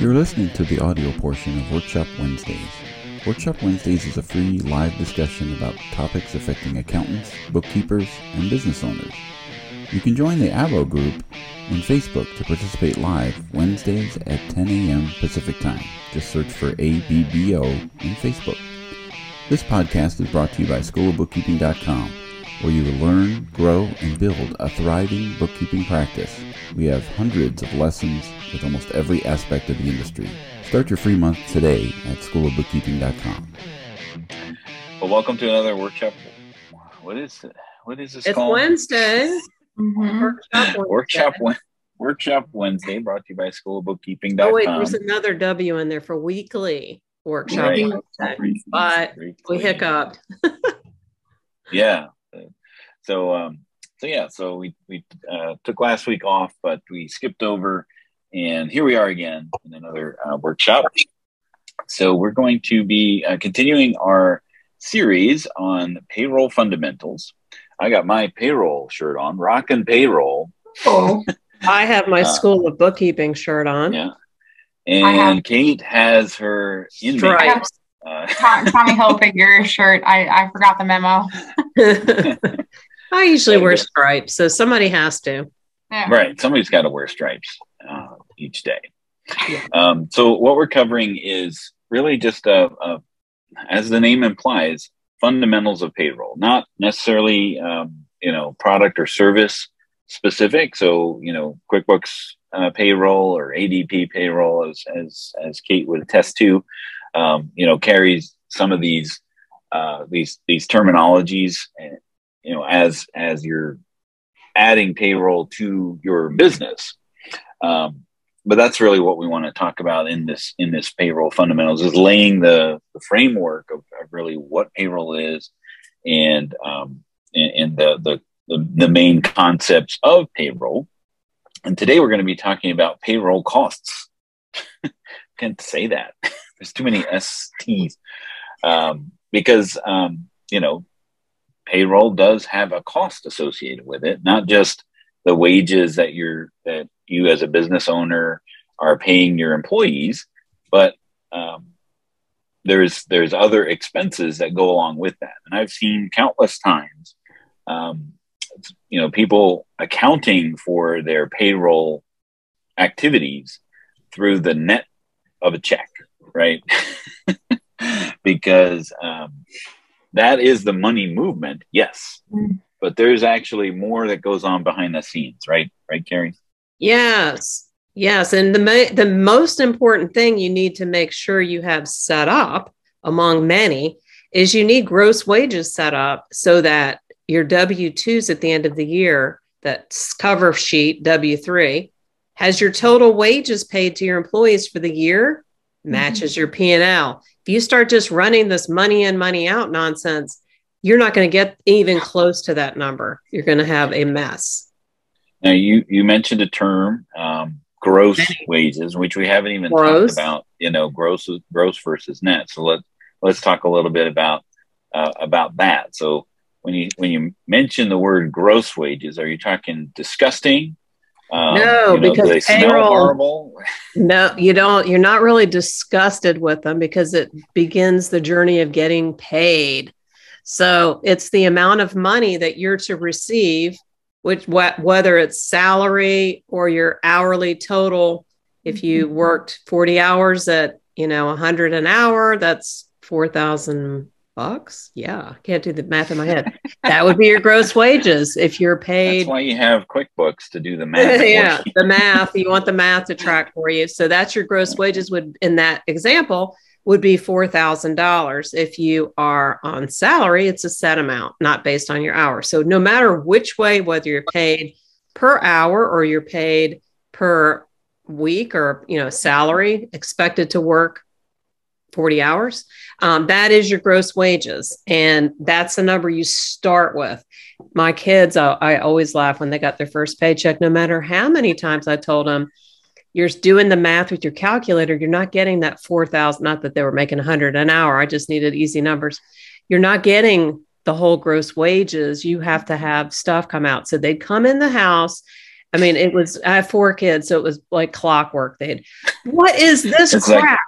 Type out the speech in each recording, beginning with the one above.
You're listening to the audio portion of Workshop Wednesdays. Workshop Wednesdays is a free live discussion about topics affecting accountants, bookkeepers, and business owners. You can join the ABO group in Facebook to participate live Wednesdays at 10 a.m. Pacific Time. Just search for ABBO in Facebook. This podcast is brought to you by schoolofbookkeeping.com, where you will learn, grow, and build a thriving bookkeeping practice. We have hundreds of lessons with almost every aspect of the industry. Start your free month today at schoolofbookkeeping.com. Well, welcome to another workshop. What is it? What is this It's called? Wednesday. Mhm. Workshop Wednesday. Workshop Wed- Workshop Wednesday, brought to you by schoolofbookkeeping.com. Oh wait, there's another W in there for weekly workshop. Right. Wednesday. But we hiccuped. Yeah. So, um, so yeah, so we we uh, took last week off, but we skipped over, and here we are again in another uh, workshop. So we're going to be uh, continuing our series on payroll fundamentals. I got my payroll shirt on, rockin' payroll. Cool. I have my Uh, School of Bookkeeping shirt on. Yeah. And have- Kate has her inmate. Stripes. Uh, Tom- Tommy Hilfiger shirt. I, I forgot the memo. I usually Very wear stripes, so somebody has to. Yeah. right. Somebody's got to wear stripes uh, each day. Yeah. Um, so what we're covering is really just a, a, as the name implies, fundamentals of payroll, not necessarily um, you know product or service specific. So you know QuickBooks uh, payroll or ADP payroll, as as as Kate would attest to, um, you know carries some of these uh, these these terminologies, and you know as as you're adding payroll to your business. Um, but that's really what we want to talk about in this in this payroll fundamentals is laying the, the framework of, of really what payroll is and um, and, and the, the the the main concepts of payroll. And today we're going to be talking about payroll costs. Can't say that. There's too many STs um, because um, you know payroll does have a cost associated with it, not just the wages that you're that you as a business owner are paying your employees, but um, there's there's other expenses that go along with that. And I've seen countless times, um, you know, people accounting for their payroll activities through the net of a check, right? because um, that is the money movement, yes. Mm. But there's actually more that goes on behind the scenes, right? Right, Carrie? Yes. Yes. And the, the most important thing you need to make sure you have set up among many is you need gross wages set up so that your W 2s at the end of the year, that cover sheet W 3, has your total wages paid to your employees for the year matches your P&L. If you start just running this money in, money out nonsense, you're not going to get even close to that number. You're going to have a mess. Now, you you mentioned a term, um, gross wages, which we haven't even Gross. talked about. You know, gross gross versus net. So let let's talk a little bit about uh, about that. So when you when you mention the word gross wages, are you talking disgusting? Um, No, you know, because they smell payroll- horrible. No, you don't. You're not really disgusted with them because it begins the journey of getting paid. So it's the amount of money that you're to receive, which wh- whether it's salary or your hourly total. If you worked 40 hours at you know 100 an hour, that's 4,000 bucks. Yeah, can't do the math in my head. that would be your gross wages if you're paid. That's why you have QuickBooks to do the math. yeah, the math. You want the math to track for you. So that's your gross wages would in that example would be four thousand dollars. If you are on salary, it's a set amount, not based on your hours. So no matter which way, whether you're paid per hour or you're paid per week or you know salary expected to work 40 hours um, that is your gross wages and that's the number you start with my kids I, I always laugh when they got their first paycheck no matter how many times i told them you're doing the math with your calculator you're not getting that 4000 not that they were making 100 an hour i just needed easy numbers you're not getting the whole gross wages you have to have stuff come out so they'd come in the house I mean, it was, I have four kids, so it was like clockwork. They'd, what is this It's crap? like-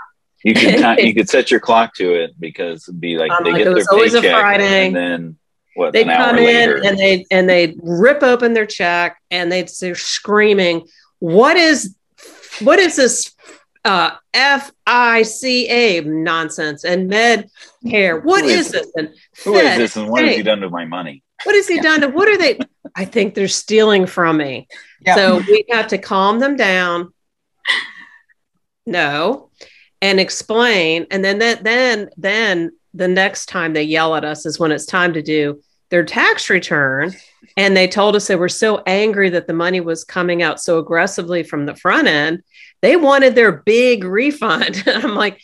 You could ti- you could set your clock to it because it'd be like Um, they like get it their was always a paycheck Friday. and then what they'd an hour come later. in and they and they'd rip open their check and they'd say screaming what is what is this uh f-i-c-a nonsense and med care What is, is this and Who is Fed, this and what has he done to my money? what has he done to what are they i think they're stealing from me Yep. so we have to calm them down no and explain and then that then then the next time they yell at us is when it's time to do their tax return. And they told us they were so angry that the money was coming out so aggressively from the front end they wanted their big refund. I'm like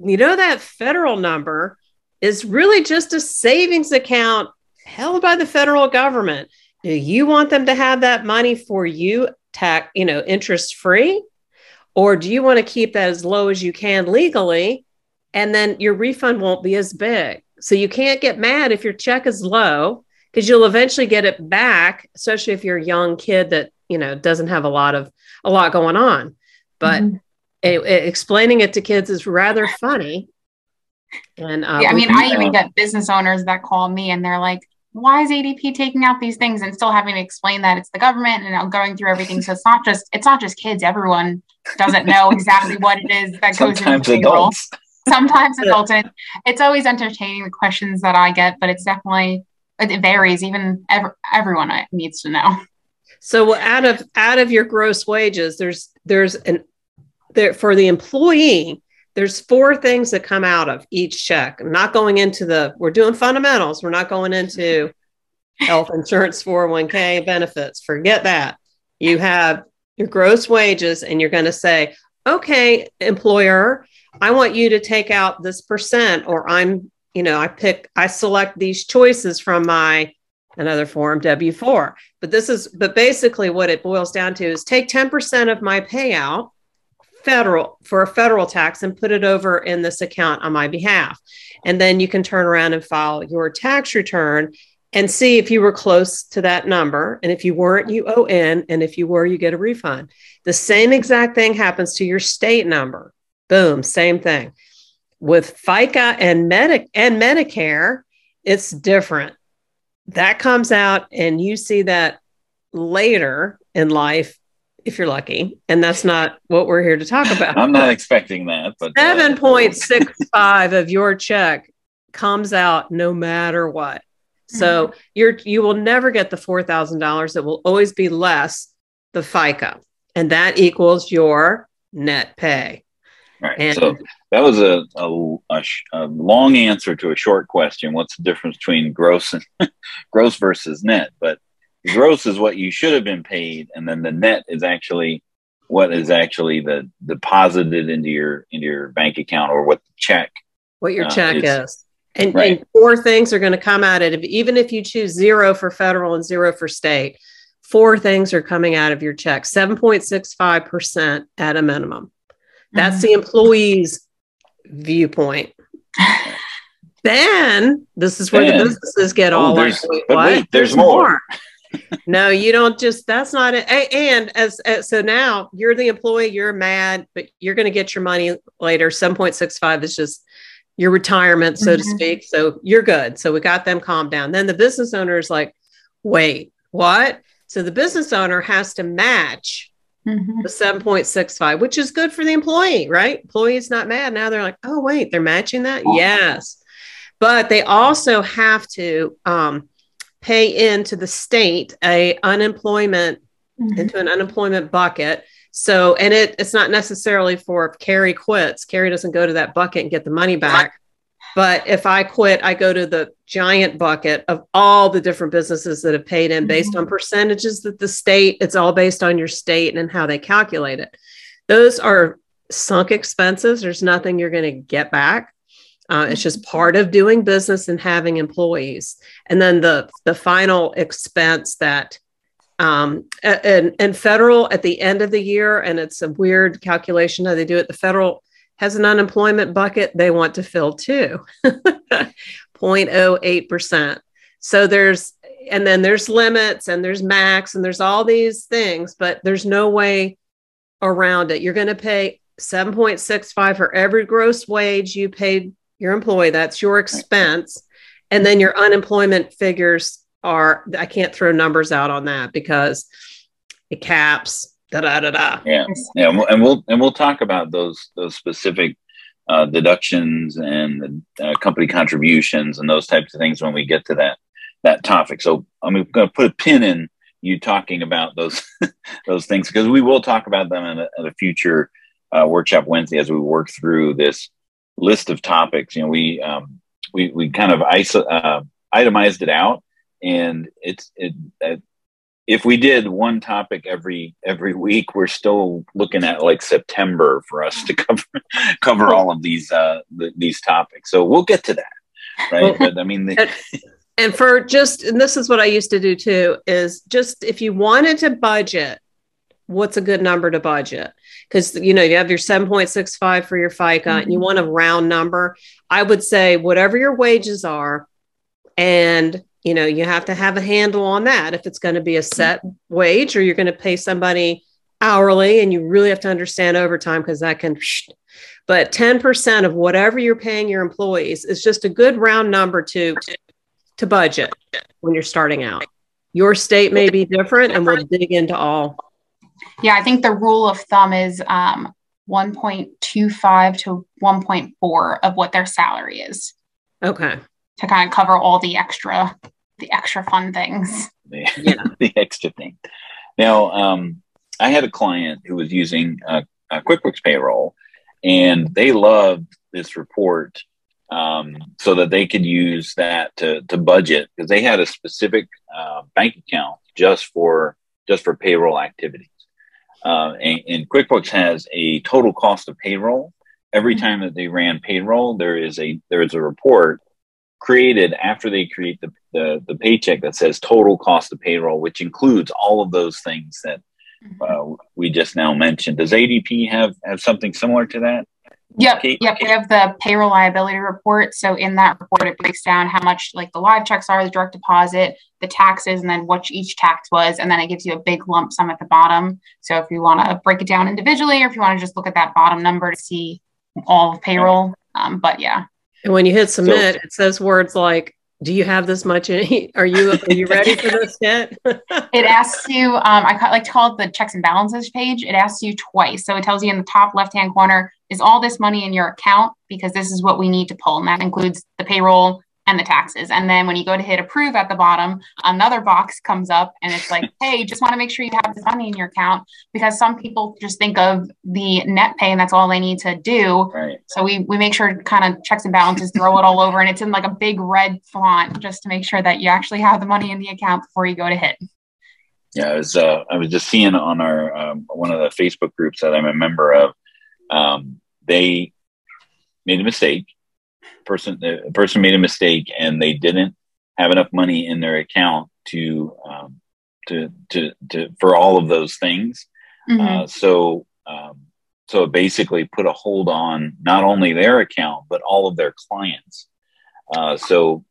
you know that federal number is really just a savings account held by the federal government. Do you want them to have that money for you tax you know interest free or do you want to keep that as low as you can legally and then your refund won't be as big? So you can't get mad if your check is low because you'll eventually get it back especially if you're a young kid that you know doesn't have a lot of a lot going on. But Mhm. it- it- explaining it to kids is rather funny. And uh, yeah, I mean, I even get business owners that call me and they're like, why is ADP taking out these things and still having to explain that it's the government and I'm going through everything. So it's not just it's not just kids. Everyone doesn't know exactly what it is that goes Sometimes into payroll. adults. Sometimes adults. And it's always entertaining the questions that I get, but it's definitely it varies. Even ev- everyone needs to know. So out of out of your gross wages, there's there's an there for the employee, there's four things that come out of each check. I'm not going into the we're doing fundamentals. We're not going into health insurance, 401k benefits. Forget that. You have your gross wages and you're going to say, "Okay, employer, I want you to take out this percent or I'm, you know, I pick I select these choices from my another form W4. But this is, but basically what it boils down to is take 10% of my payout federal for a federal tax and put it over in this account on my behalf. And then you can turn around and file your tax return and see if you were close to that number. And if you weren't, you owe in. And if you were, you get a refund. The same exact thing happens to your state number. Boom, same thing. With FICA and Medic and Medicare, it's different that comes out and you see that later in life if you're lucky and that's not what we're here to talk about I'm not expecting that, but uh, 7.65 of your check comes out no matter what so you're you will never get the $4000 it will always be less the fica and that equals your net pay Right. And- so that was a, a, a, sh- a long answer to a short question. What's the difference between gross and gross versus net? But gross is what you should have been paid, and then the net is actually what is actually the deposited into your into your bank account or what the check. what your Uh, check it's- is. And, right. and four things are going to come out of it. Even if you choose zero for federal and zero for state, four things are coming out of your check 7.65% at a minimum. That's the employee's viewpoint. Then this is where Then- the businesses get Oh, all like, there's- wait, but wait, there's more. No, you don't just, that's not it. And as, as so now you're the employee, you're mad, but you're going to get your money later. 7.65 is just your retirement, so to Mhm. speak. So you're good. So we got them calmed down. Then the business owner is like, wait, what? So the business owner has to match Mhm. the 7.65, which is good for the employee, right? Employee's not mad. Now they're like, oh, wait, they're matching that? Yes. But they also have to um, pay into the state a unemployment Mhm. into an unemployment bucket. So, and it it's not necessarily for if Carrie quits. Carrie doesn't go to that bucket and get the money back. But if I quit, I go to the giant bucket of all the different businesses that have paid in based on percentages that the state, it's all based on your state and how they calculate it. Those are sunk expenses. There's nothing you're going to get back. Uh, it's just part of doing business and having employees. And then the the final expense that um, and and federal at the end of the year, and it's a weird calculation how they do it. The federal has an unemployment bucket they want to fill too, 0.08 percent. So there's and then there's limits and there's max and there's all these things, but there's no way around it. You're going to pay 7.65 for every gross wage you paid your employee. That's your expense. And then your unemployment figures are, I can't throw numbers out on that because it caps. Da, da, da, da. Yeah, yeah, and we'll, and we'll and we'll talk about those those specific uh, deductions and uh, company contributions and those types of things when we get to that that topic. So I'm going to put a pin in you talking about those those things because we will talk about them in a, in a future uh, workshop Wednesday as we work through this list of topics. You know, we um, we we kind of iso- uh, itemized it out, and it's it, if we did one topic every every week, we're still looking at like September for us to cover cover all of these uh, the, these topics. So we'll get to that, right? But I mean, the, and for just and this is what I used to do too is just if you wanted to budget, what's a good number to budget? Because you know you have your seven point six five for your FICA, mm-hmm. and you mm-hmm. want a round number. I would say whatever your wages are, and you know you have to have a handle on that if it's going to be a set wage or you're going to pay somebody hourly and you really have to understand overtime because that can but 10% of whatever you're paying your employees is just a good round number to to budget when you're starting out your state may be different and we'll dig into all yeah i think the rule of thumb is um, 1.25 to 1.4 of what their salary is okay to kind of cover all the extra the extra fun things. The, yeah. the extra thing. Now, um, I had a client who was using uh, QuickBooks Payroll, and they loved this report um, so that they could use that to, to budget because they had a specific uh, bank account just for just for payroll activities. Uh, and, and, QuickBooks has a total cost of payroll. Every mm-hmm. time that they ran payroll, there is a there is a report created after they create the, the, the paycheck that says total cost of payroll, which includes all of those things that mm-hmm. uh, we just now mentioned. Does ADP have have something similar to that? Yep, Kate? yep. We have the payroll liability report. So in that report, it breaks down how much like the live checks are, the direct deposit, the taxes, and then what each tax was, and then it gives you a big lump sum at the bottom. So if you want to break it down individually, or if you want to just look at that bottom number to see all of payroll, um, but yeah. And when you hit submit, so, it says words like, "Do you have this much in? Are you are you ready for this yet?" it asks you. Um, I like to call it the checks and balances page. It asks you twice, so it tells you in the top left hand corner is all this money in your account because this is what we need to pull, and that includes the payroll, and the taxes. And then when you go to hit approve at the bottom, another box comes up and it's like, hey, just want to make sure you have the money in your account because some people just think of the net pay and that's all they need to do. Right. So we we make sure kind of checks and balances, throw it all over and it's in like a big red font just to make sure that you actually have the money in the account before you go to hit. Yeah, I was uh, I was just seeing on our um, one of the Facebook groups that I'm a member of. Um, they made a mistake person the person made a mistake and they didn't have enough money in their account to um, to to to for all of those things. Mm-hmm. Uh, so um, so it basically put a hold on not only their account but all of their clients. Uh, so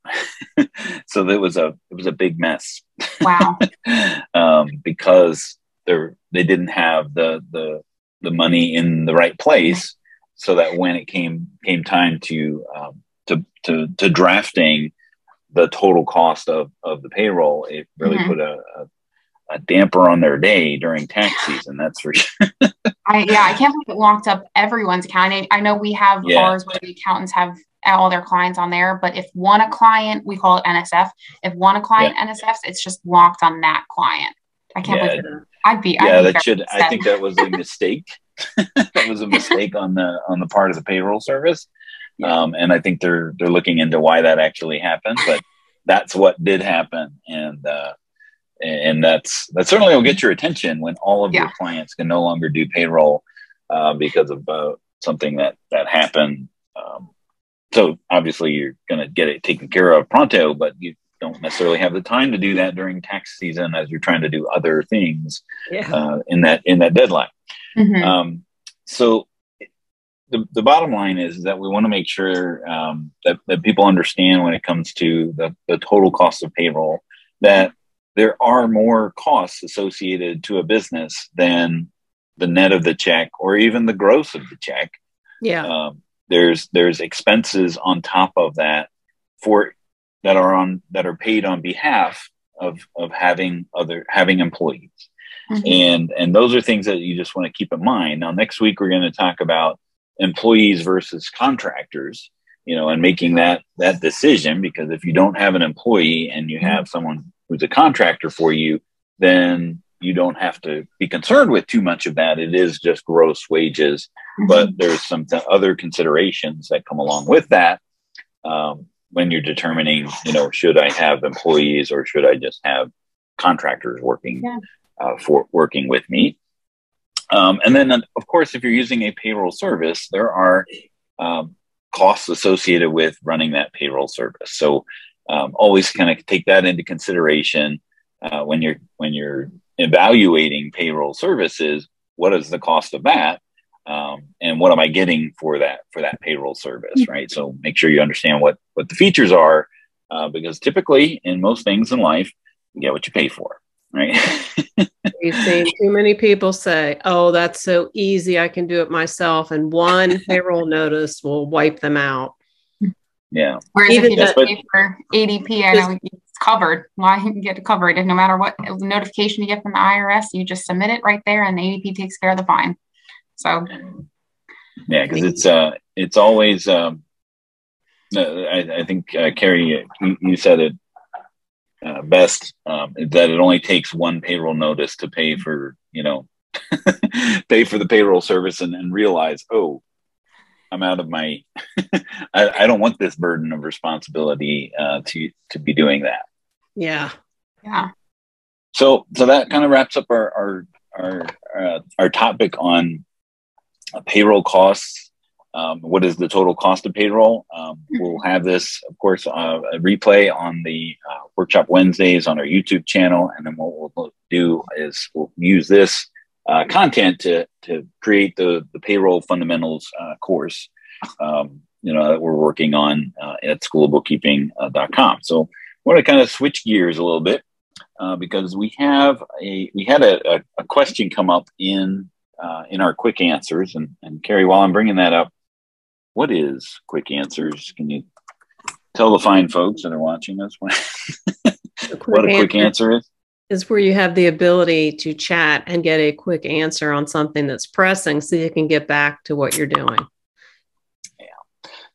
so it was a it was a big mess. Wow. um, because they they didn't have the the the money in the right place so that when it came came time to um, to, to to drafting the total cost of of the payroll, it really mm-hmm. put a, a, a damper on their day during tax season. That's for sure. I, yeah, I can't believe it locked up everyone's account. I, I know we have yeah. ours where the accountants have all their clients on there, but if one a client, we call it NSF. If one a client yeah. NSFs, it's just locked on that client. I can't yeah. believe it. I'd be. Yeah, I'd be that should. Upset. I think that was a mistake. that was a mistake on the on the part of the payroll service, um, and I think they're they're looking into why that actually happened. But that's what did happen, and uh, and that's that certainly will get your attention when all of yeah. your clients can no longer do payroll uh, because of uh, something that that happened. Um, so obviously you're going to get it taken care of pronto, but you don't necessarily have the time to do that during tax season as you're trying to do other things yeah. uh, in that in that deadline. Mm-hmm. Um, so the, the bottom line is that we want to make sure um, that, that people understand when it comes to the, the total cost of payroll that there are more costs associated to a business than the net of the check or even the gross of the check. Yeah. Um, there's there's expenses on top of that for that are on that are paid on behalf of of having other having employees. Mm-hmm. And and those are things that you just want to keep in mind. Now next week we're going to talk about employees versus contractors, you know, and making that that decision because if you don't have an employee and you have someone who's a contractor for you, then you don't have to be concerned with too much of that. It is just gross wages, mm-hmm. but there's some th- other considerations that come along with that um, when you're determining, you know, should I have employees or should I just have contractors working yeah. uh, for working with me? Um, and then, of course, if you're using a payroll service, there are um, costs associated with running that payroll service. So um, always kind of take that into consideration uh, when you're when you're evaluating payroll services. What is the cost of that, um, and what am I getting for that for that payroll service? Mm-hmm. Right. So make sure you understand what what the features are, uh, because typically in most things in life, you get what you pay for. Right. We've seen too many people say, "Oh, that's so easy. I can do it myself," and one payroll notice will wipe them out. Yeah. Whereas Even if you just pay for ADP, I know it's covered. Why well, you get it covered? And no matter what notification you get from the IRS, you just submit it right there, and the ADP takes care of the fine. So. Yeah, because it's uh, it's always um, I, I think uh, Carrie, you, you said it uh, best um, that it only takes one payroll notice to pay for you know pay for the payroll service and, and realize oh I'm out of my. I, I, don't want this burden of responsibility uh, to to be doing that. Yeah, yeah. So so that kind of wraps up our our our uh, our topic on payroll costs. Um, what is the total cost of payroll? Um, we'll have this, of course, uh, a replay on the uh, workshop Wednesdays on our YouTube channel, and then what we'll do is we'll use this uh, content to to create the the payroll fundamentals uh, course. Um, you know that we're working on uh, at schoolofbookkeeping.com. So I want to kind of switch gears a little bit uh, because we have a we had a, a, a question come up in uh, in our quick answers, and and Carrie, while I'm bringing that up, what is quick answers? Can you tell the fine folks that are watching us what a quick answer is? is where you have the ability to chat and get a quick answer on something that's pressing so you can get back to what you're doing. Yeah.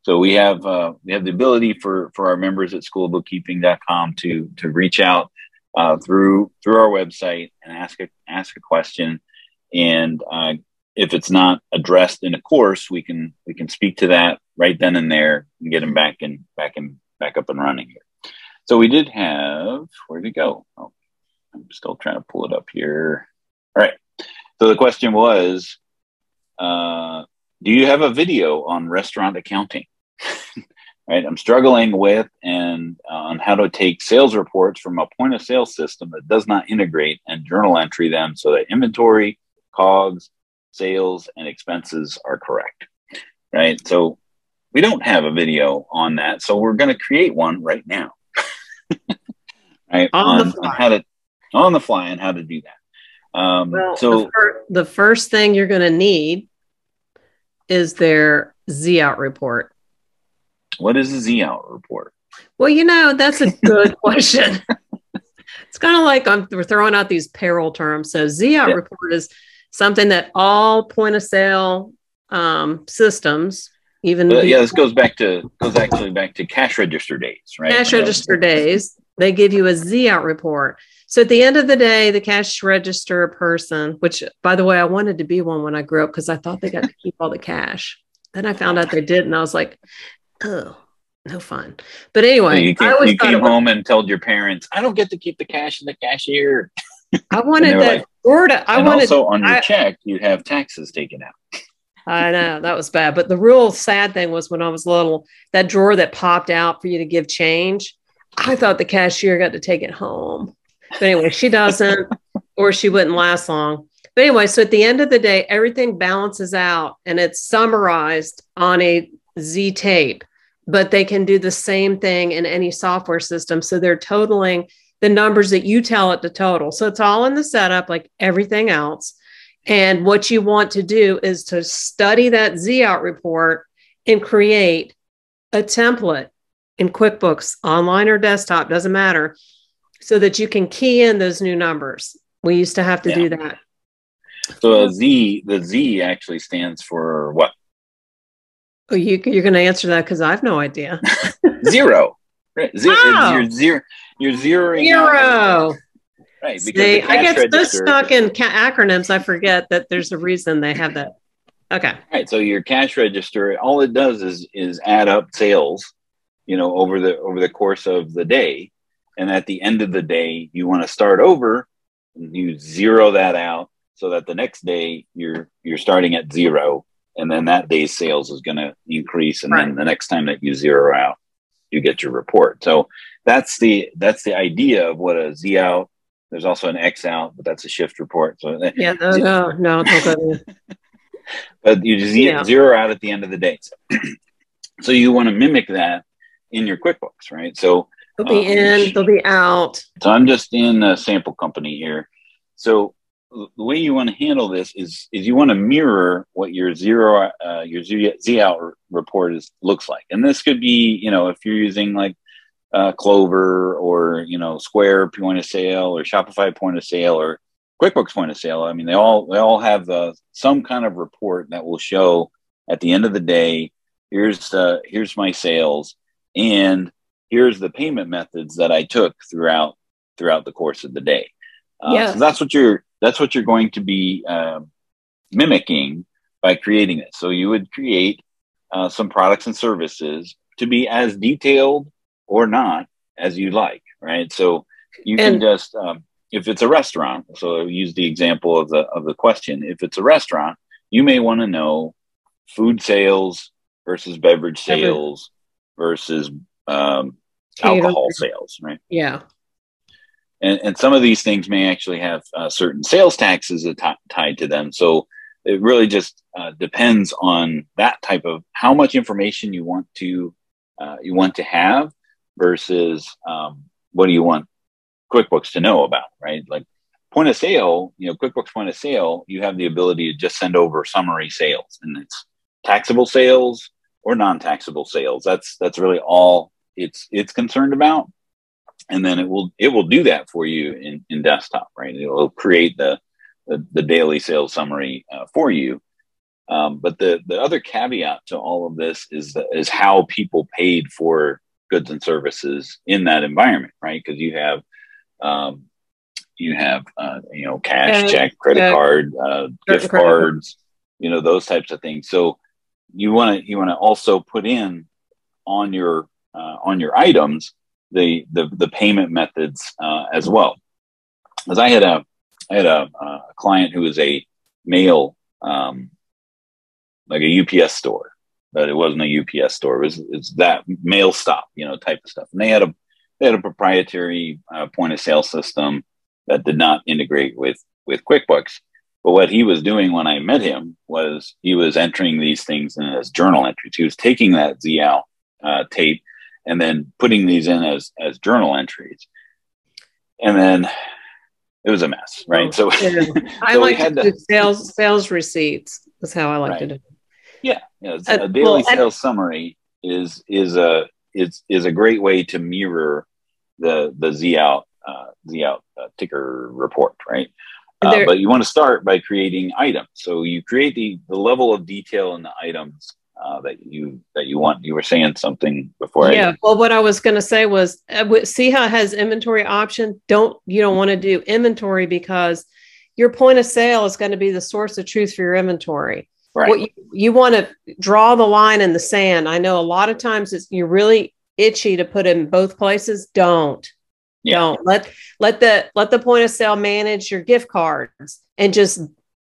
So we have uh, we have the ability for for our members at schoolbookkeeping.com to to reach out uh, through through our website and ask a ask a question and uh, if it's not addressed in a course we can we can speak to that right then and there and get them back and back and back up and running here. So we did have where did it go? Oh, I'm still trying to pull it up here. All right. So the question was uh, Do you have a video on restaurant accounting? right. I'm struggling with and uh, on how to take sales reports from a point of sale system that does not integrate and journal entry them so that inventory, COGS, sales, and expenses are correct. Right. So we don't have a video on that. So we're going to create one right now. right. On, on, on how to on the fly on how to do that. Um, well, so the, fir- the first thing you're going to need is their Z out report. What is a Z out report? Well, you know, that's a good question. it's kind of like I'm, we're throwing out these payroll terms. So Z out yeah. report is something that all point of sale um, systems, even yeah, this goes back to goes actually back to cash register days, right? Cash register days. They give you a Z out report. So at the end of the day, the cash register person, which by the way, I wanted to be one when I grew up because I thought they got to keep all the cash. Then I found out they did, and I was like, oh, no fun. But anyway, so you, came, you came home and told your parents, I don't get to keep the cash in the cashier. I wanted that like, Florida. I and wanted also on your I, check, you have taxes taken out. I know that was bad. But the real sad thing was when I was little, that drawer that popped out for you to give change. I thought the cashier got to take it home. But anyway, she doesn't, or she wouldn't last long. But anyway, so at the end of the day, everything balances out and it's summarized on a Z tape, but they can do the same thing in any software system. So they're totaling the numbers that you tell it to total. So it's all in the setup, like everything else. And what you want to do is to study that Z out report and create a template in QuickBooks, online or desktop, doesn't matter, so that you can key in those new numbers. We used to have to yeah. do that. So a Z, the Z actually stands for what? Oh, you, you're going to answer that because I have no idea. zero. Right. Z- zero. You're zeroing zero. Right. Because See, I get so stuck in ca- acronyms, I forget that there's a reason they have that. Okay. All right. So your cash register, all it does is is add up sales, you know, over the over the course of the day, and at the end of the day, you want to start over. And you zero that out so that the next day you're you're starting at zero, and then that day's sales is going to increase, and right. then the next time that you zero out, you get your report. So that's the that's the idea of what a Z out. There's also an X out, but that's a shift report. So yeah, no, no, no, no but you just yeah. zero out at the end of the day. So, so you want to mimic that in your QuickBooks, right? So they'll be um, in, they'll be out. So I'm just in a sample company here. So the way you want to handle this is is you want to mirror what your zero uh, your Z, Z out report is looks like, and this could be you know if you're using like uh, Clover or you know Square point of sale or Shopify point of sale or QuickBooks point of sale. I mean, they all they all have uh, some kind of report that will show at the end of the day. Here's uh, here's my sales, and here's the payment methods that I took throughout throughout the course of the day. Uh, yeah. So that's what you're that's what you're going to be uh, mimicking by creating it. So you would create uh, some products and services to be as detailed or not as you like, right? So you and, can just um, if it's a restaurant. So use the example of the of the question. If it's a restaurant, you may want to know food sales versus beverage sales versus um, alcohol sales, right? Yeah. And, and some of these things may actually have uh, certain sales taxes tied to them. So it really just uh, depends on that type of how much information you want to uh, you want to have versus um, what do you want QuickBooks to know about, right? Like point of sale, you know, QuickBooks point of sale, you have the ability to just send over summary sales and it's taxable sales or non-taxable sales. That's that's really all it's it's concerned about. And then it will it will do that for you in, in desktop, right? It will create the the, the daily sales summary uh, for you. Um, but the the other caveat to all of this is that, is how people paid for goods and services in that environment, right? Because you have um, you have uh, you know cash, and, check, credit card, uh, gift cards, you know those types of things. So you want to you want to also put in on your uh, on your items the the, the payment methods uh, as well. As I had a I had a, a client who was a mail um, like a UPS store, but it wasn't a UPS store. It was it's that mail stop, you know, type of stuff. And they had a they had a proprietary uh, point of sale system that did not integrate with with QuickBooks. But what he was doing when I met him was he was entering these things in as journal entries. He was taking that ZL uh, tape and then putting these in as as journal entries. And then it was a mess, right? So, yeah. so I like to do sales sales receipts. That's how I like right. to do. Yeah, yeah. Uh, a daily well, sales summary is is a is is a great way to mirror the the Z out uh, Z out uh, ticker report, right? Uh, but you want to start by creating items. So you create the the level of detail in the items uh, that you that you want. You were saying something before. Yeah. I, well, what I was going to say was, uh, see how it has inventory option. Don't you don't want to do inventory because your point of sale is going to be the source of truth for your inventory. Right. What you, you want to draw the line in the sand. I know a lot of times it's you're really itchy to put in both places. Don't. Yeah. Don't let let the let the point of sale manage your gift cards and just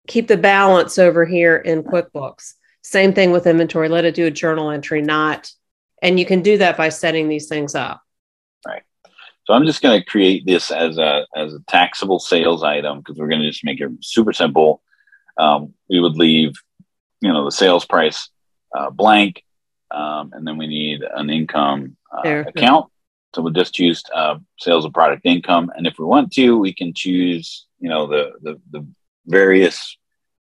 keep the balance over here in QuickBooks. Same thing with inventory. Let it do a journal entry, not and you can do that by setting these things up. Right. So I'm just going to create this as a as a taxable sales item because we're going to just make it super simple. Um, we would leave you know the sales price uh, blank, um, and then we need an income uh, account. so we'll just choose uh, sales of product income, and if we want to, we can choose you know the the, the various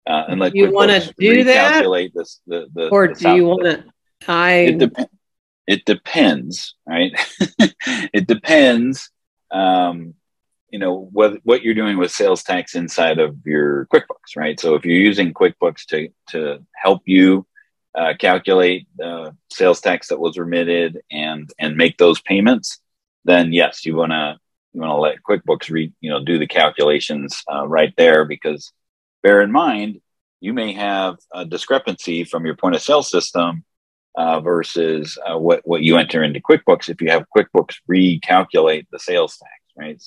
uh, you want to do that, this, the, the, or the do you want to? I it, dep- it depends, right? it depends. Um, you know what what you're doing with sales tax inside of your QuickBooks, right? So if you're using QuickBooks to to help you uh, calculate the sales tax that was remitted and and make those payments, then yes, you want to you want to let QuickBooks read you know do the calculations uh, right there because bear in mind you may have a discrepancy from your point of sale system uh, versus uh, what what you enter into QuickBooks if you have QuickBooks recalculate the sales tax, right?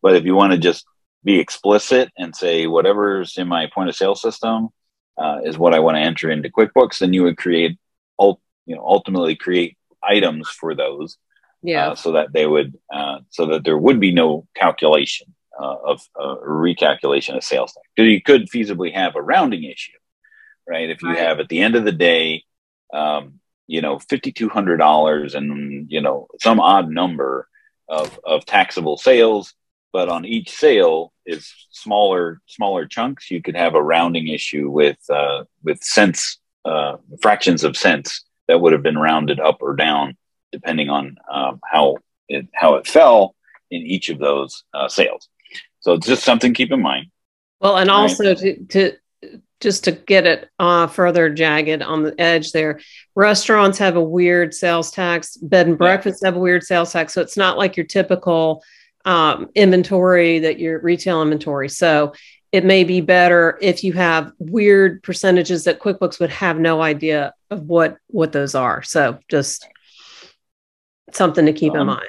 But if you want to just be explicit and say whatever's in my point of sale system uh, is what I want to enter into QuickBooks, then you would create, you know, ultimately create items for those, yeah, uh, so that they would, uh, so that there would be no calculation uh, of uh, recalculation of sales tax. Because you could feasibly have a rounding issue, right? If you right. have at the end of the day, um, you know, fifty two hundred dollars and you know some odd number of of taxable sales but on each sale is smaller smaller chunks you could have a rounding issue with uh, with cents uh, fractions of cents that would have been rounded up or down depending on um, how it how it fell in each of those uh, sales so it's just something to keep in mind well and also right? to, to just to get it uh, further jagged on the edge there restaurants have a weird sales tax bed and breakfast yeah. have a weird sales tax so it's not like your typical um, inventory that your retail inventory. So it may be better if you have weird percentages that QuickBooks would have no idea of what what those are. So just something to keep um, in mind.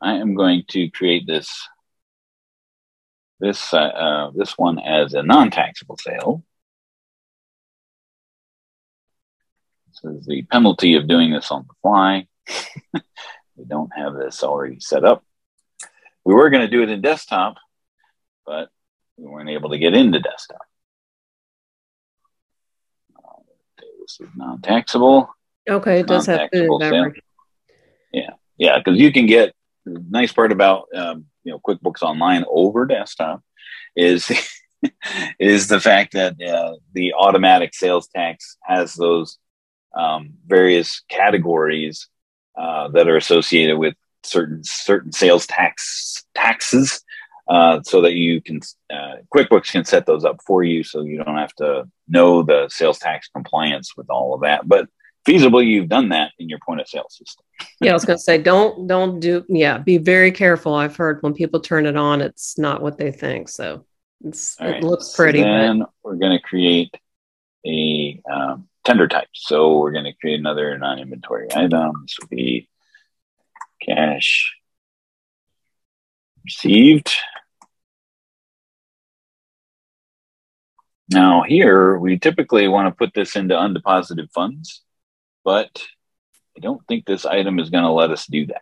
I am going to create this this uh, uh, this one as a non-taxable sale. This is the penalty of doing this on the fly. we don't have this already set up we were going to do it in desktop, but we weren't able to get into desktop. Uh, this is non-taxable. Okay, it does have food Yeah, yeah, because you can get the nice part about um, you know QuickBooks Online over desktop is is the fact that uh, the automatic sales tax has those um, various categories uh, that are associated with certain certain sales tax taxes uh, so that you can uh, QuickBooks can set those up for you, so you don't have to know the sales tax compliance with all of that. But feasibly, you've done that in your point of sale system. yeah, I was going to say, don't don't do. Yeah, be very careful. I've heard when people turn it on, it's not what they think. So it's, it right. looks pretty. So then but... we're going to create a um, tender type. So we're going to create another non-inventory item. This will be cash received. Now here, we typically want to put this into undeposited funds, but I don't think this item is going to let us do that.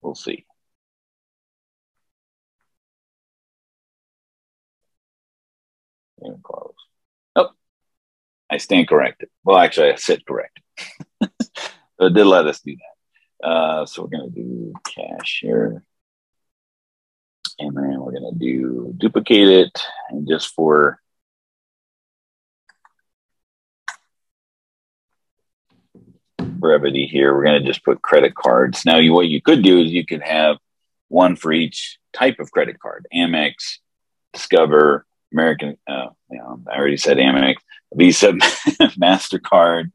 We'll see. And close. Oh, I stand corrected. Well, actually, I sit corrected. So it did let us do that. Uh, so we're going to do cash here. And then we're going to do duplicate it. And just for brevity here, we're going to just put credit cards. Now, you, what you could do is you could have one for each type of credit card Amex, Discover, American, uh, you know, I already said Amex, Visa, MasterCard.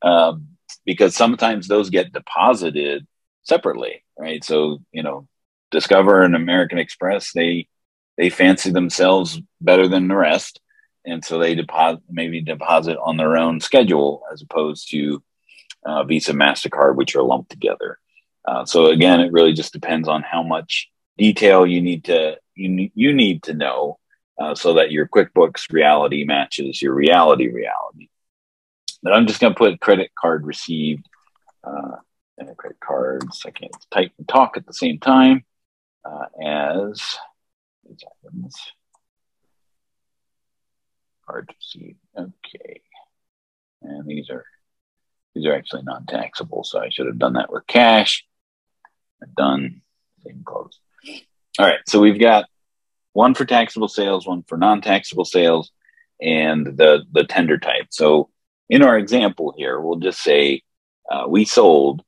Um, because sometimes those get deposited separately, right? So, you know, Discover and American Express, they they fancy themselves better than the rest. And so they deposit maybe deposit on their own schedule as opposed to uh, Visa, MasterCard, which are lumped together. Uh, so again, it really just depends on how much detail you need to you, you need to know uh, so that your QuickBooks reality matches your reality reality. But I'm just going to put credit card received uh, and credit cards. I can't type and talk at the same time uh, as these items. Card received. Okay. And these are these are actually non-taxable. So I should have done that with cash. I've done same close. All right. So we've got one for taxable sales, one for non-taxable sales, and the the tender type. So in our example here, we'll just say uh, we sold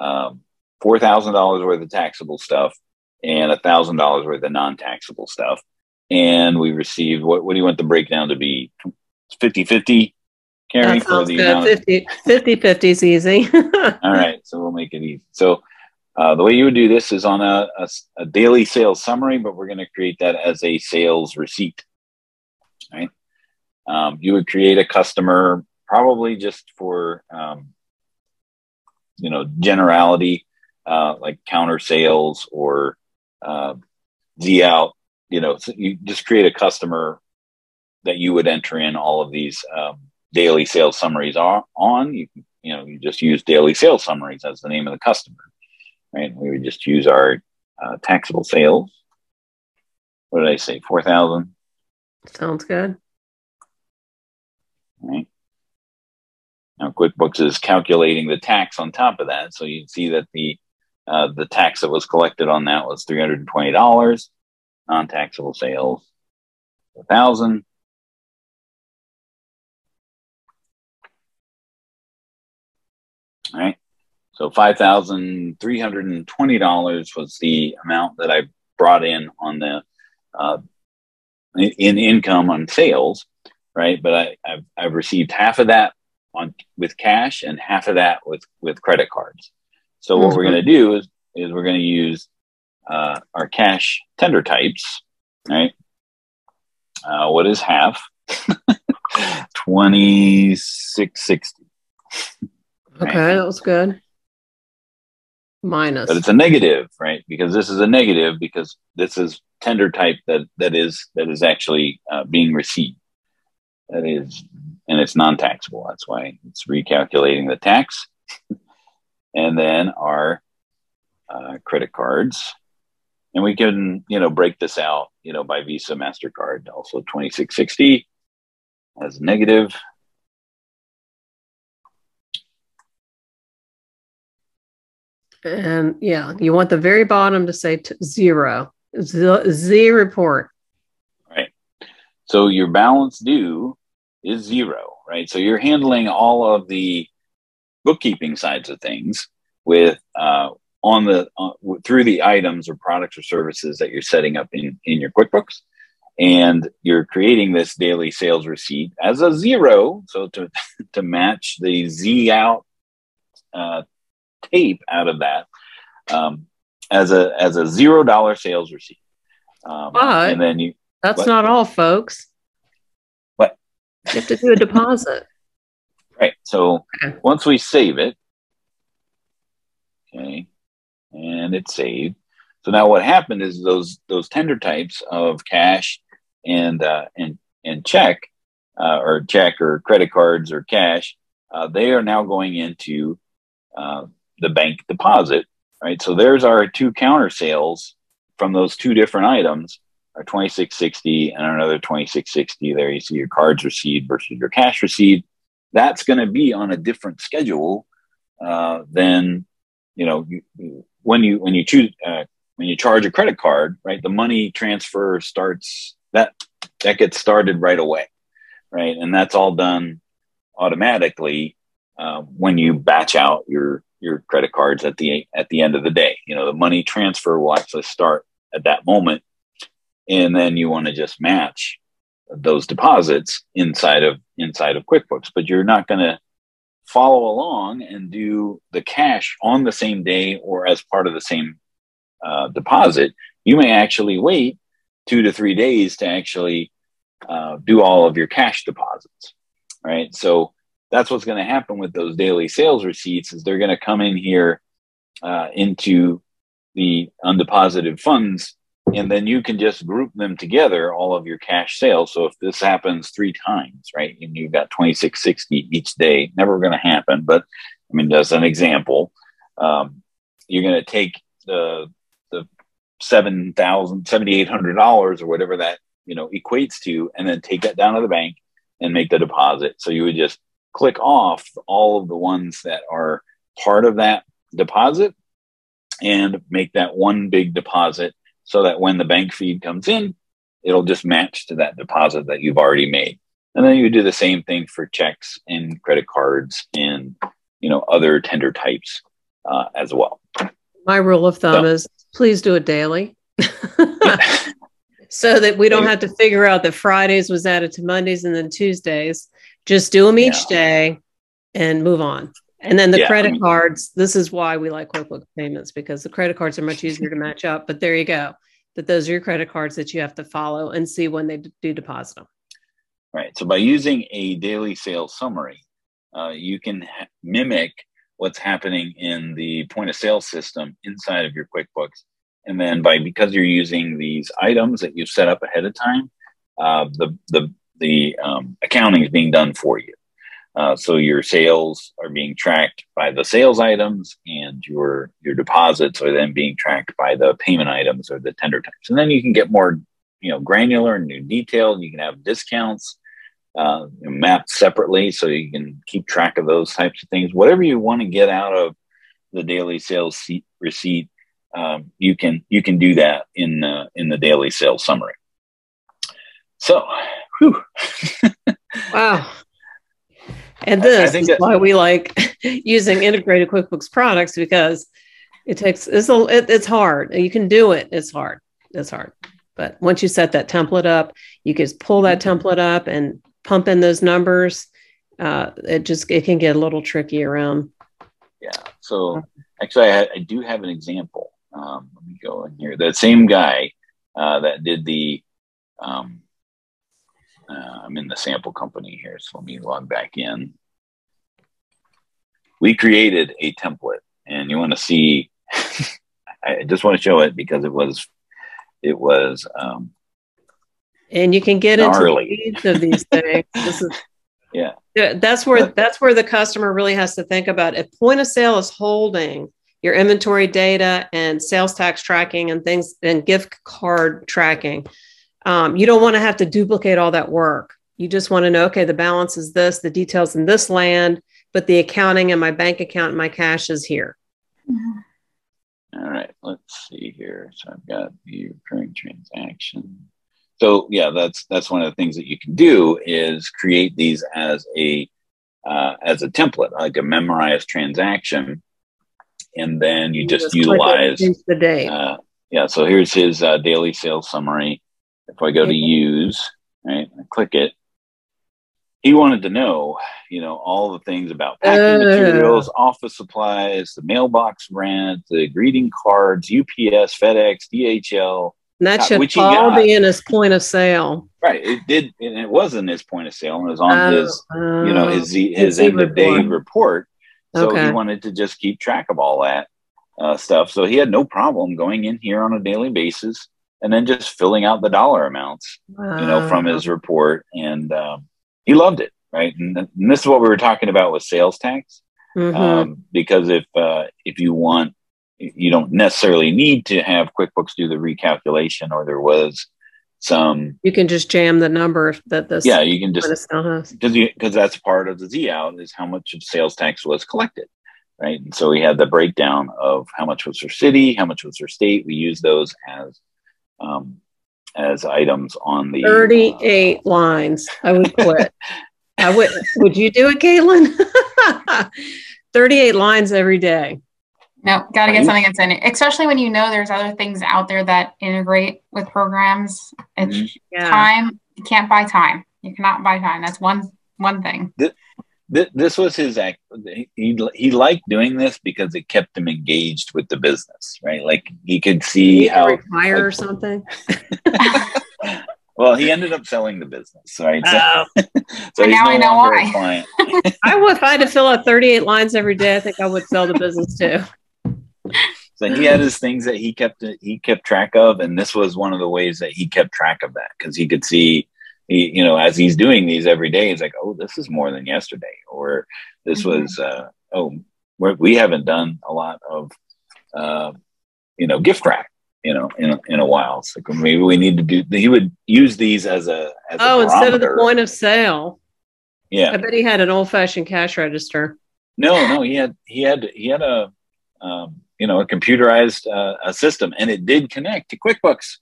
um, four thousand dollars worth of taxable stuff and a thousand dollars worth of non-taxable stuff, and we received what? What do you want the breakdown to be? 50-50 Carrie for the good. 50, 50 50 is easy. All right, so we'll make it easy. So uh, the way you would do this is on a, a, a daily sales summary, but we're going to create that as a sales receipt. Right? Um, you would create a customer probably just for um, you know generality, uh, like counter sales or uh, Z out. You know, so you just create a customer that you would enter in all of these um, daily sales summaries are on, you can, you know, you just use daily sales summaries as the name of the customer, right? We would just use our uh, taxable sales. What did I say? 4,000. Sounds good. Right. Now QuickBooks is calculating the tax on top of that. So you see that the, uh, the tax that was collected on that was $320. Non-taxable sales, 1,000 right? So five thousand three hundred and twenty dollars was the amount that I brought in on the uh, in income on sales, right? But I, I've, I've received half of that on with cash and half of that with with credit cards. So what mm-hmm. we're going to do is is we're going to use uh, our cash tender types, right? Uh, what is half? Twenty six sixty. Okay, right? that was good. Minus. But it's a negative, right? Because this is a negative because this is tender type that that is that is actually uh, being received. That is, and it's non-taxable. That's why it's recalculating the tax. and then our uh, credit cards, and we can you know break this out you know by Visa, Mastercard. Also, twenty six sixty as negative And yeah, you want the very bottom to say t- zero, Z, Z report. Right. So your balance due is zero, right? So you're handling all of the bookkeeping sides of things with uh, on the uh, through the items or products or services that you're setting up in in your QuickBooks, and you're creating this daily sales receipt as a zero, so to to match the Z out uh, tape out of that um, as a as a zero dollar sales receipt. Um, but and then you that's what? not all, folks. What you have to do a deposit. Right. So okay. once we save it, okay, and it's saved. So now what happened is those those tender types of cash and uh, and and check uh, or check or credit cards or cash, uh, they are now going into uh, the bank deposit, right? So there's our two counter sales from those two different items, our 2660 and another 2660. There you see your cards received versus your cash received. That's going to be on a different schedule uh, than you know you, when you when you choose uh, when you charge a credit card, right? The money transfer starts that that gets started right away, right? And that's all done automatically uh, when you batch out your your credit cards at the at the end of the day. You know, the money transfer will actually start at that moment, and then you want to just match those deposits inside of inside of QuickBooks. But you're not going to follow along and do the cash on the same day or as part of the same uh, deposit. You may actually wait two to three days to actually uh, do all of your cash deposits, right? So that's what's going to happen with those daily sales receipts is they're going to come in here uh, into the undeposited funds and then you can just group them together all of your cash sales. So if this happens three times right and you've got 2660 each day never going to happen but i mean as an example um, you're going to take the the seven thousand seventy eight hundred dollars or whatever that you know equates to and then take that down to the bank and make the deposit. So you would just click off all of the ones that are part of that deposit and make that one big deposit so that when the bank feed comes in, it'll just match to that deposit that you've already made. And then you do the same thing for checks and credit cards and you know other tender types uh, as well. My rule of thumb so, is please do it daily. So that we don't have to figure out that Fridays was added to Mondays and then Tuesdays. Just do them each yeah. day and move on. And then the yeah, credit I mean, cards, this is why we like QuickBooks payments because the credit cards are much easier to match up. But there you go. That those are your credit cards that you have to follow and see when they do deposit them. Right. So by using a daily sales summary, uh, you can ha- mimic what's happening in the point of sale system inside of your QuickBooks. And then by because you're using these items that you've set up ahead of time, uh, the the the um, accounting is being done for you. Uh, so your sales are being tracked by the sales items, and your your deposits are then being tracked by the payment items or the tender types. And then you can get more, you know, granular and new detailed. You can have discounts uh, mapped separately, so you can keep track of those types of things. Whatever you want to get out of the daily sales receipt, um, you can you can do that in the in the daily sales summary. So, wow. And this is that, why we like using integrated QuickBooks products because it takes it's a, it, it's hard. You can do it. It's hard. It's hard. But once you set that template up, you can just pull that mm-hmm. template up and pump in those numbers. Uh, it just it can get a little tricky around. Yeah. So actually, I, I do have an example. Um, let me go in here. That same guy uh, that did the um, uh, I'm in the sample company here, so let me log back in. We created a template, and you want to see. I just want to show it because it was, it was. Um, and you can get gnarly. into the of these things. This is, yeah, that's where that's where the customer really has to think about. If point of sale is holding your inventory data and sales tax tracking and things and gift card tracking, um, you don't want to have to duplicate all that work. You just want to know, okay, the balance is this, the details in this land, but the accounting and my bank account and my cash is here. Mm-hmm. All right, let's see here. So I've got the recurring transaction. So yeah, that's that's one of the things that you can do is create these as a uh, as a template, like a memorized transaction, and then you, you just, just utilize the date. Uh, yeah, so here's his uh, daily sales summary. If I go to use, right, I click it, he wanted to know, you know, all the things about packing uh, materials, office supplies, the mailbox rent, the greeting cards, UPS, FedEx, DHL. that should all be in his point of sale. Right. It did, and it was in his point of sale, and it was on uh, his, you know, his his, his end of day report. So okay. he wanted to just keep track of all that uh, stuff. So he had no problem going in here on a daily basis and then just filling out the dollar amounts, wow. you know, from his report. And um, he loved it, right? And, th- and, this is what we were talking about with sales tax, mm-hmm. um, because if uh, if you want, you don't necessarily need to have QuickBooks do the recalculation, or there was some. You can just jam the number that this. Yeah, you can just because because that's part of the Z out is how much of sales tax was collected right? And so we had the breakdown of how much was for city, how much was for state. We use those as um, as items on the 38 uh, lines. I would quit. I would. Would you do it, Caitlin? 38 lines every day. No, got to get something that's in it, especially when you know there's other things out there that integrate with programs. It's mm-hmm. yeah. time. You can't buy time. You cannot buy time. That's one one thing. This, this was his act. He, he liked doing this because it kept him engaged with the business, right? Like he could see how retire like, or something. well, he ended up selling the business, right? So, oh. so now no I know why. I would, if I had to fill out 38 lines every day, I think I would sell the business too. So he had his things that he kept he kept track of, and this was one of the ways that he kept track of that because he could see he, you know, as he's doing these every day, he's like, oh, this is more than yesterday, or this mm-hmm. was, uh, oh, we're, we have not done a lot of, uh, you know, gift wrap, you know, in a, in a while. So maybe we need to do. He would use these as a as oh, a instead of the point of sale. Yeah. I bet he had an old fashioned cash register. No, no, he had he had he had a um, you know a computerized uh, a system, and it did connect to QuickBooks.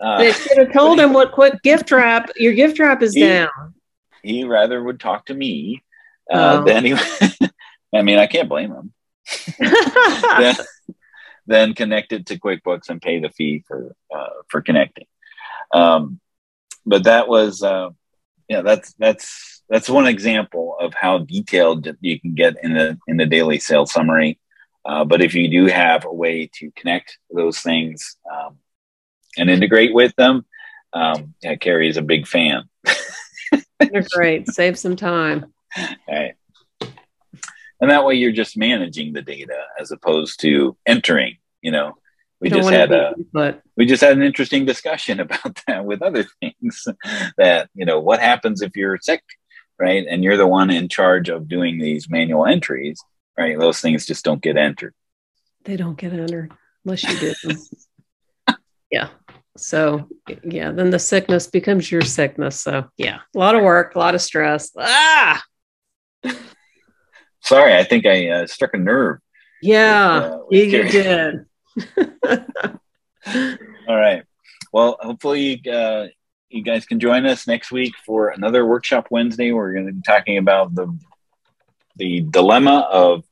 Uh, they should have told him what quick gift wrap your gift wrap is he, down. He rather would talk to me uh, oh. than he. I mean, I can't blame him. then, then connect it to QuickBooks and pay the fee for uh, for connecting. Um, but that was uh, yeah, that's that's that's one example of how detailed you can get in the in the daily sales summary. Uh, but if you do have a way to connect those things um, and integrate with them, um, yeah, Carrie is a big fan. They're great. Save some time. Right. And that way you're just managing the data as opposed to entering, you know. We just had a but we just had an interesting discussion about that with other things that, you know, what happens if you're sick, right? And you're the one in charge of doing these manual entries, right? Those things just don't get entered. They don't get entered unless you do yeah. So yeah, then the sickness becomes your sickness. So yeah, a lot of work, a lot of stress. Ah. Sorry, I think I uh, struck a nerve. Yeah, with, uh, with you, did. All right. Well, hopefully uh, you guys can join us next week for another workshop Wednesday. We're going to be talking about the the dilemma of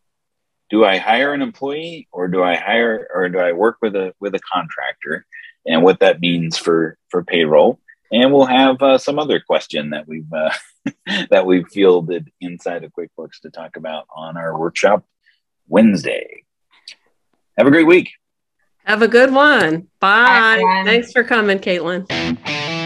do I hire an employee or do I hire or do I work with a with a contractor? and what that means for for payroll. And we'll have uh, some other question that we've uh, that we've fielded inside of QuickBooks to talk about on our workshop Wednesday. Have a great week. Have a good one. Bye. Bye Thanks for coming, Caitlin.